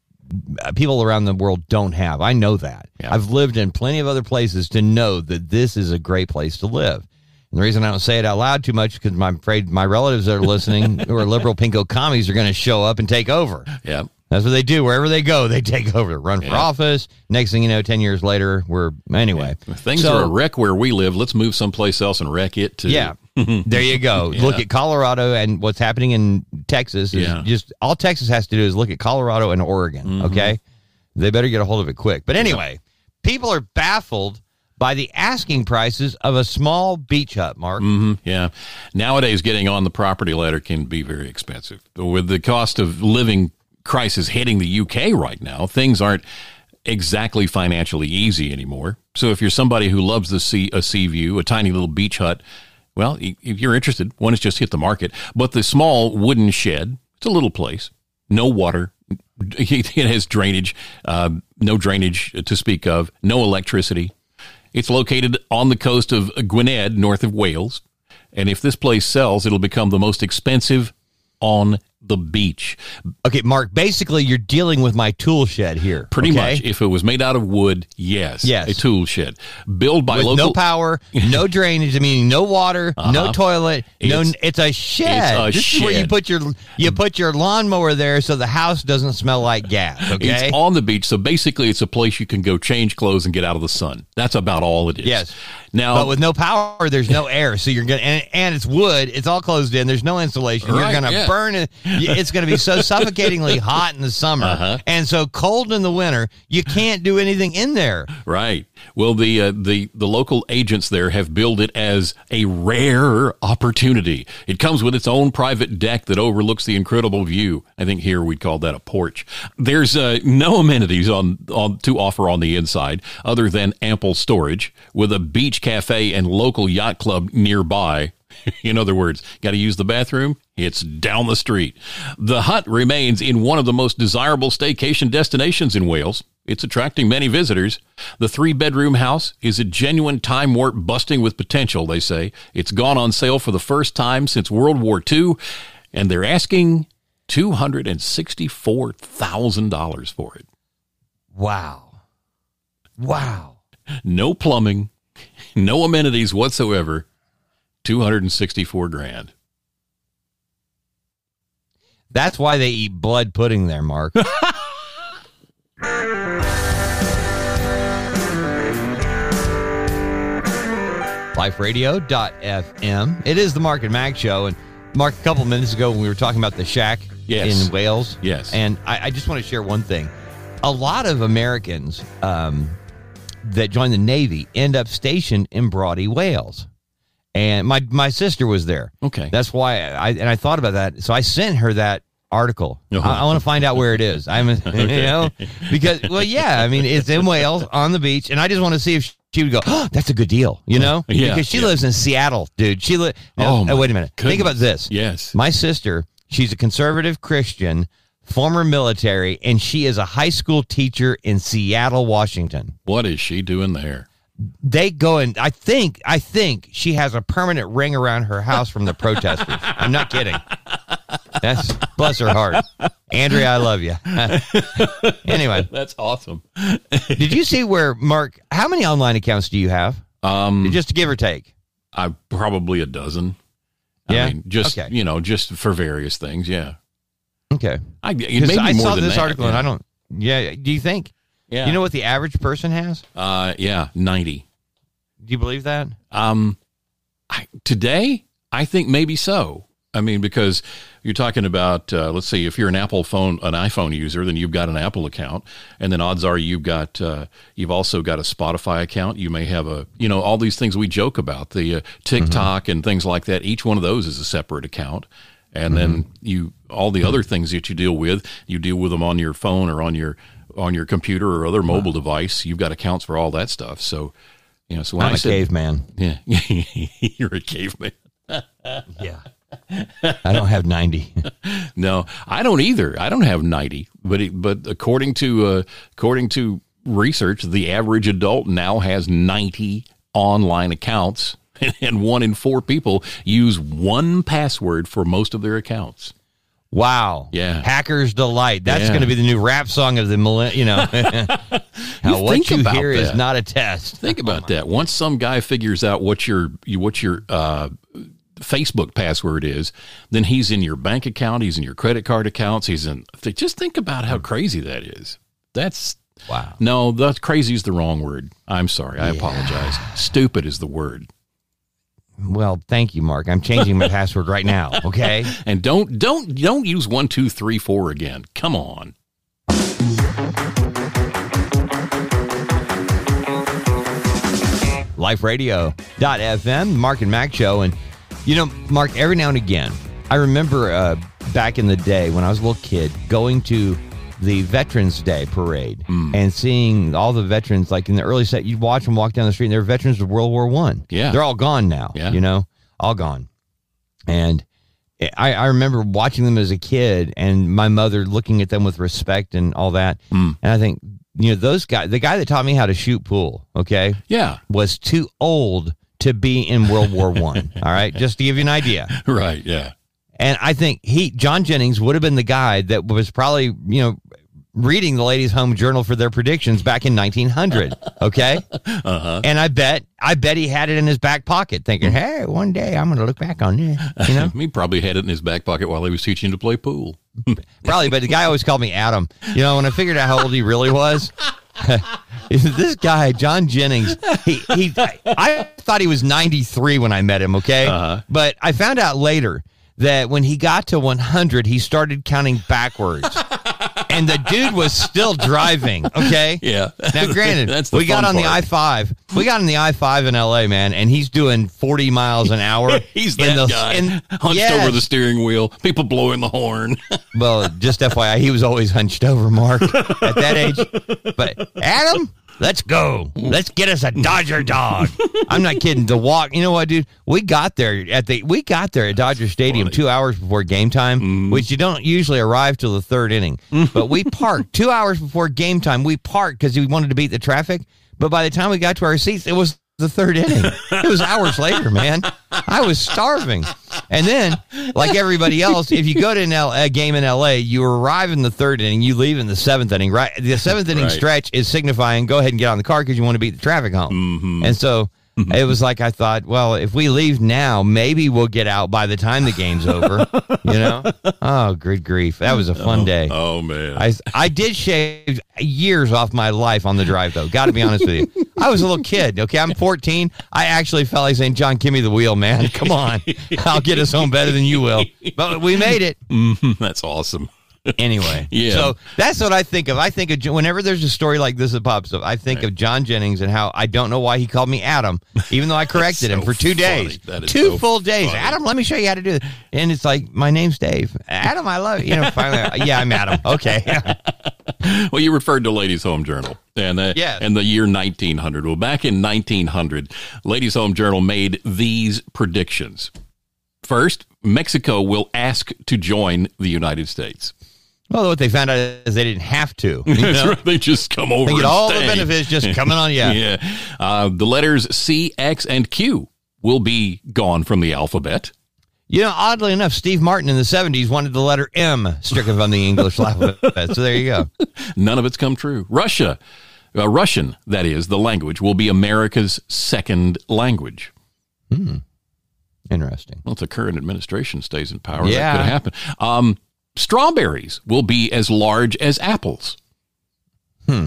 uh, people around the world don't have. I know that. Yeah. I've lived in plenty of other places to know that this is a great place to live. And the reason I don't say it out loud too much because I'm afraid my relatives that are listening who are liberal pinko commies are going to show up and take over. Yeah. That's what they do. Wherever they go, they take over, run for Yeah. office. Next thing you know, 10 years later, we're, anyway. If things So- are a wreck where we live. Let's move someplace else and wreck it too. Yeah. there you go. Yeah. Look at Colorado and what's happening in Texas. Is Yeah. Just all Texas has to do is look at Colorado and Oregon. Mm-hmm. Okay. They better get a hold of it quick. But anyway, people are baffled by the asking prices of a small beach hut, Mark. hmm yeah. Nowadays, getting on the property ladder can be very expensive. With the cost of living crisis hitting the UK right now, things aren't exactly financially easy anymore. So if you're somebody who loves the sea, a sea view, a tiny little beach hut, well, if you're interested, one has just hit the market. But the small wooden shed, it's a little place, no water. It has drainage, uh, no drainage to speak of, no electricity. It's located on the coast of Gwynedd, north of Wales. And if this place sells, it'll become the most expensive on the beach. Okay, Mark, basically you're dealing with my tool shed here. Pretty okay? much. If it was made out of wood, yes. Yes. A tool shed. Built by With local no power, no drainage. I mean, no water, no toilet, no. Uh-huh. It's- It's a shed. it's a this is where you put your you put your lawnmower there, so the house doesn't smell like gas. Okay. It's on the beach, so basically it's a place you can go change clothes and get out of the sun. That's about all it is. Yes. Now, but with no power, there's no air, so you're gonna and, and it's wood. It's all closed in. There's no insulation. Right, you're gonna yeah. burn it. It's gonna be so suffocatingly hot in the summer Uh-huh. and so cold in the winter. You can't do anything in there. Right. Well, the uh, the the local agents there have billed it as a rare opportunity. It comes with its own private deck that overlooks the incredible view. I think here we'd call that a porch. There's uh, no amenities on on to offer on the inside other than ample storage with a beach cafe and local yacht club nearby. In other words, got to use the bathroom? It's down the street. The hut remains in one of the most desirable staycation destinations in Wales. It's attracting many visitors. The three bedroom house is a genuine time warp busting with potential, they say. It's gone on sale for the first time since World War II, and they're asking $264,000 for it. Wow. Wow. No plumbing, no amenities whatsoever. 264 grand. That's why they eat blood pudding there, Mark. LifeRadio.fm. It is the Mark and Mack show. And Mark, a couple minutes ago when we were talking about the shack Yes. in Wales. Yes. And I, I just want to share one thing. A lot of Americans um, that joined the Navy end up stationed in Brawdy, Wales. And my my sister was there. Okay. That's why I and I thought about that. So I sent her that article. Uh-huh. I, I want to find out where it is. I'm you know because well yeah, I mean it's in Wales on the beach and I just want to see if she would go, oh, that's a good deal, you know? Yeah, Because she yeah. lives in Seattle, dude. She li- Oh, now, wait a minute. Think about this. Yes. My sister, she's a conservative Christian, former military, and she is a high school teacher in Seattle, Washington What is she doing there? they go and I think I think she has a permanent ring around her house from the protesters. I'm not kidding. That's bless her heart. Andrea, I love you. anyway, That's awesome. did you see where Mark? How many online accounts do you have? Um, Just to give or take. I probably a dozen. Yeah? I mean, just Okay. you know, just for various things. Yeah. Okay. I it I saw this that, article yeah. and I don't. Yeah. Do you think? Yeah. You know what the average person has? Uh, yeah, ninety. Do you believe that? Um, I, today, I think maybe so. I mean, because you're talking about, uh, let's see, if you're an Apple phone, an iPhone user, then you've got an Apple account, and then odds are you've got, uh, you've also got a Spotify account. You may have a, you know, all these things we joke about, the uh, TikTok and things like that. Each one of those is a separate account, and then you, all the other things that you deal with, you deal with them on your phone or on your, on your computer or other mobile device. You've got accounts for all that stuff. So, you know, so when I'm I a said, caveman. yeah, you're a caveman. Yeah. I don't have 90. No, I don't either. I don't have ninety, but it, but according to uh, according to research, the average adult now has ninety online accounts, and one in four people use one password for most of their accounts. Wow. Yeah. Hacker's Delight. That's Yeah. going to be the new rap song of the millenn. You know, How what think you hear is not a test. Think about that. Once some guy figures out what your what your uh, Facebook password is, then he's in your bank account, he's in your credit card accounts, he's in. Just think about how crazy that is. That's Wow. no, that's crazy is the wrong word. I'm sorry, I apologize. Stupid is the word. Well, thank you, Mark. I'm changing my password right now. Okay. And don't don't don't use one two three four again. Come on. liferadio.fm, Mark and Mack show. And, you know, Mark, every now and again, I remember uh, back in the day when I was a little kid going to the Veterans Day parade hmm. and seeing all the veterans, like in the early set, you'd watch them walk down the street and they're veterans of World War One. Yeah. They're all gone now, Yeah. you know, all gone. And I, I remember watching them as a kid and my mother looking at them with respect and all that. Hmm. And I think, you know, those guys, the guy that taught me how to shoot pool, okay, Yeah, was too old to be in World War One. all right, just to give you an idea. right. Yeah. And I think he, John Jennings, would have been the guy that was probably, you know, reading the Ladies' Home Journal for their predictions back in 1900. Okay, Uh-huh. and I bet, I bet he had it in his back pocket, thinking, "Hey, one day I'm going to look back on this." You know, He probably had it in his back pocket while he was teaching to play pool. probably. But the guy always called me Adam. You know, when I figured out how old he really was. this guy, John Jennings, he, he I thought he was 93 when I met him, okay? Uh-huh. But I found out later that when he got to 100, he started counting backwards. and the dude was still driving, okay? Yeah. Now, granted, That's we got on the. I five. We got on the I five in L.A., man, and he's doing forty miles an hour. He's that the, guy, in- hunched yes. over the steering wheel, people blowing the horn. Well, just FYI, he was always hunched over, Mark, at that age. But Adam, let's go. Let's get us a Dodger dog. I'm not kidding. The walk, you know what, dude? We got there at the we got there at Dodger Stadium two hours before game time, mm. which you don't usually arrive till the third inning. Mm. But we parked two hours before game time. We parked because we wanted to beat the traffic. But by the time we got to our seats, it was the third inning. It was hours later, man. I was starving. And then, like everybody else, if you go to an L- a game in LA, you arrive in the third inning, you leave in the seventh inning. Right, the seventh inning Right. stretch is signifying go ahead and get on the car because you want to beat the traffic home. Mm-hmm. And so. It was like I thought. Well, if we leave now, maybe we'll get out by the time the game's over. You know? Oh, good grief! That was a fun oh, day. oh man. I I did shave years off my life on the drive though. Got to be honest with you. I was a little kid. Okay, I'm 14. I actually felt like saying, "John, give me the wheel, man. Come on, I'll get us home better than you will." But we made it mm-hmm. That's awesome. Anyway. Yeah. So that's what I think of. I think of whenever there's a story like this that pops up. I think of John Jennings and how I don't know why he called me Adam, even though I corrected him for two funny. days, two so full days. funny. Adam, let me show you how to do it. And it's like my name's Dave. Adam, I love you. You know. Finally, yeah, I'm Adam. Okay. Well, you referred to Ladies Home Journal and uh, Yes. and the year 1900. Well, back in 1900, Ladies Home Journal made these predictions. First, Mexico will ask to join the United States. Well, what they found out is they didn't have to. You know? right. They just come over. They get all the benefits just coming on. Yeah. Yeah. Uh, the letters C, X, and Q will be gone from the alphabet. You know, oddly enough, Steve Martin in the 70s wanted the letter M stricken from the English alphabet. So there you go. None of it's come true. Russia, uh, Russian, that is, the language, will be America's second language. Interesting. Well, if the current administration stays in power, Yeah. that could happen. Um, strawberries will be as large as apples. Hmm.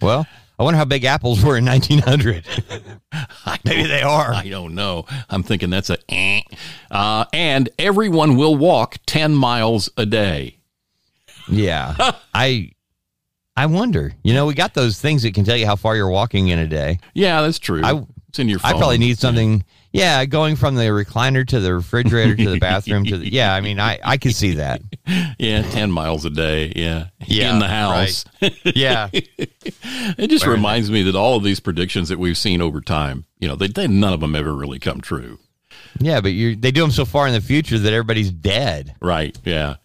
Well, I wonder how big apples were in 1900. Maybe they are. I don't know. I'm thinking that's a eh. Uh, and everyone will walk 10 miles a day. Yeah. I I wonder. You know, we got those things that can tell you how far you're walking in a day. Yeah, that's true. I- it's in your phone. I probably need something. Yeah, going from the recliner to the refrigerator to the bathroom to the. Yeah, I mean, I I can see that. Yeah, 10 miles a day. Yeah. Yeah, In the house. Yeah. It just reminds me that all of these predictions that we've seen over time, you know, they, they none of them ever really come true. Yeah, but you they do them so far in the future that everybody's dead. Right. Yeah.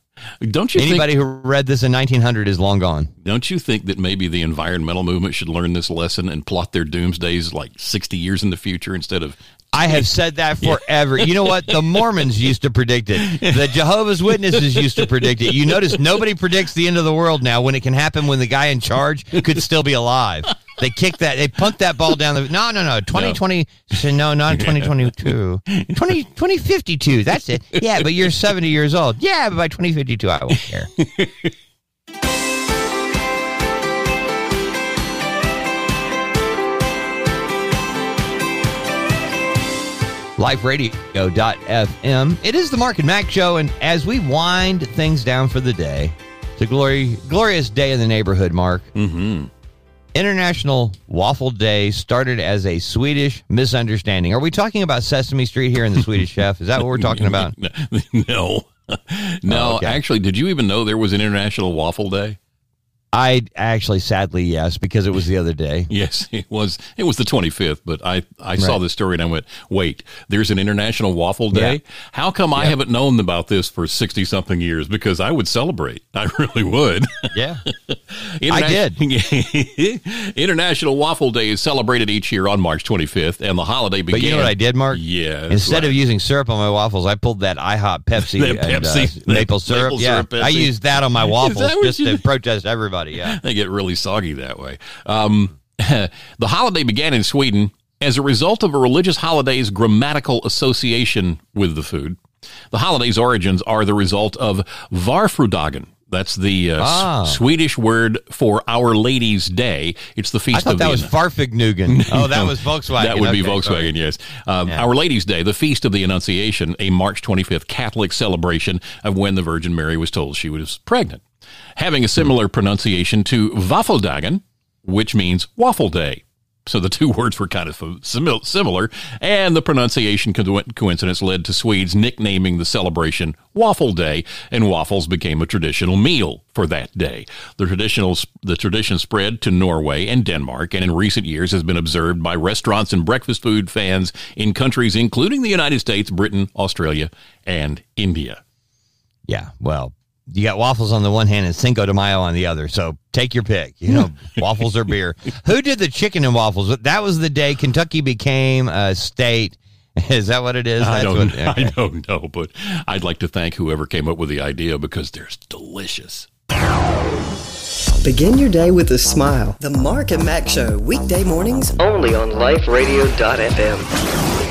Don't you Anybody think, who read this in 1900 is long gone. don't you think that maybe the environmental movement should learn this lesson and plot their doomsdays like 60 years in the future instead of I have said that forever. You know what? The Mormons used to predict it. The Jehovah's Witnesses used to predict it. You notice nobody predicts the end of the world now when it can happen when the guy in charge could still be alive. They kicked that. They punked that ball down the. No, no, no. 2020. No, not 2022. 20, 2052. That's it. Yeah, but you're 70 years old. Yeah, but by 2052, I won't care. LifeRadio.fm. It is the Mark and Mack show, and as we wind things down for the day, it's a glory, glorious day in the neighborhood, Mark. Mm-hmm. International Waffle Day started as a Swedish misunderstanding. Are we talking about Sesame Street here in the Swedish Chef? Is that what we're talking about? no. No, Oh, okay. actually, did you even know there was an International Waffle Day? I actually, sadly, yes, because it was the other day. Yes, it was. It was the 25th, but I I saw Right. this story and I went, "Wait, there's an International Waffle Day? Yeah. How come I haven't known about this for 60 something years because I would celebrate. I really would." Yeah. I did. International Waffle Day is celebrated each year on March 25th, and the holiday began. But you know what I did, Mark? Yeah. Instead of using syrup on my waffles, I pulled that IHOP Pepsi, That and, uh, Pepsi, maple syrup. maple yeah, syrup I Pepsi. used that on my waffles just you to protest everybody. Yeah. they get really soggy that way. Um, the holiday began in Sweden as a result of a religious holiday's grammatical association with the food. The holiday's origins are the result of Varfrudagen. That's the uh, S- Ah. Swedish word for Our Lady's Day. It's the feast I thought of that the was Fahrvergnügen. Oh, that was Volkswagen. That would be Volkswagen, sorry. yes. Um, Our Lady's Day, the Feast of the Annunciation, a March 25th Catholic celebration of when the Virgin Mary was told she was pregnant. Having a similar pronunciation to Waffeldagen, which means waffle day. So the two words were kind of similar, and the pronunciation coincidence led to Swedes nicknaming the celebration Waffle Day, and waffles became a traditional meal for that day. The traditional the tradition spread to Norway and Denmark, and in recent years has been observed by restaurants and breakfast food fans in countries including the United States, Britain, Australia, and India. Yeah. Well, you got waffles on the one hand and Cinco de Mayo on the other. So take your pick. You know, waffles or beer. Who did the chicken and waffles? That was the day Kentucky became a state. Is that what it is? I That's don't, what- okay. I don't know, but I'd like to thank whoever came up with the idea because they're delicious. Begin your day with a smile. The Mark and Mack Show, weekday mornings only on liferadio.fm.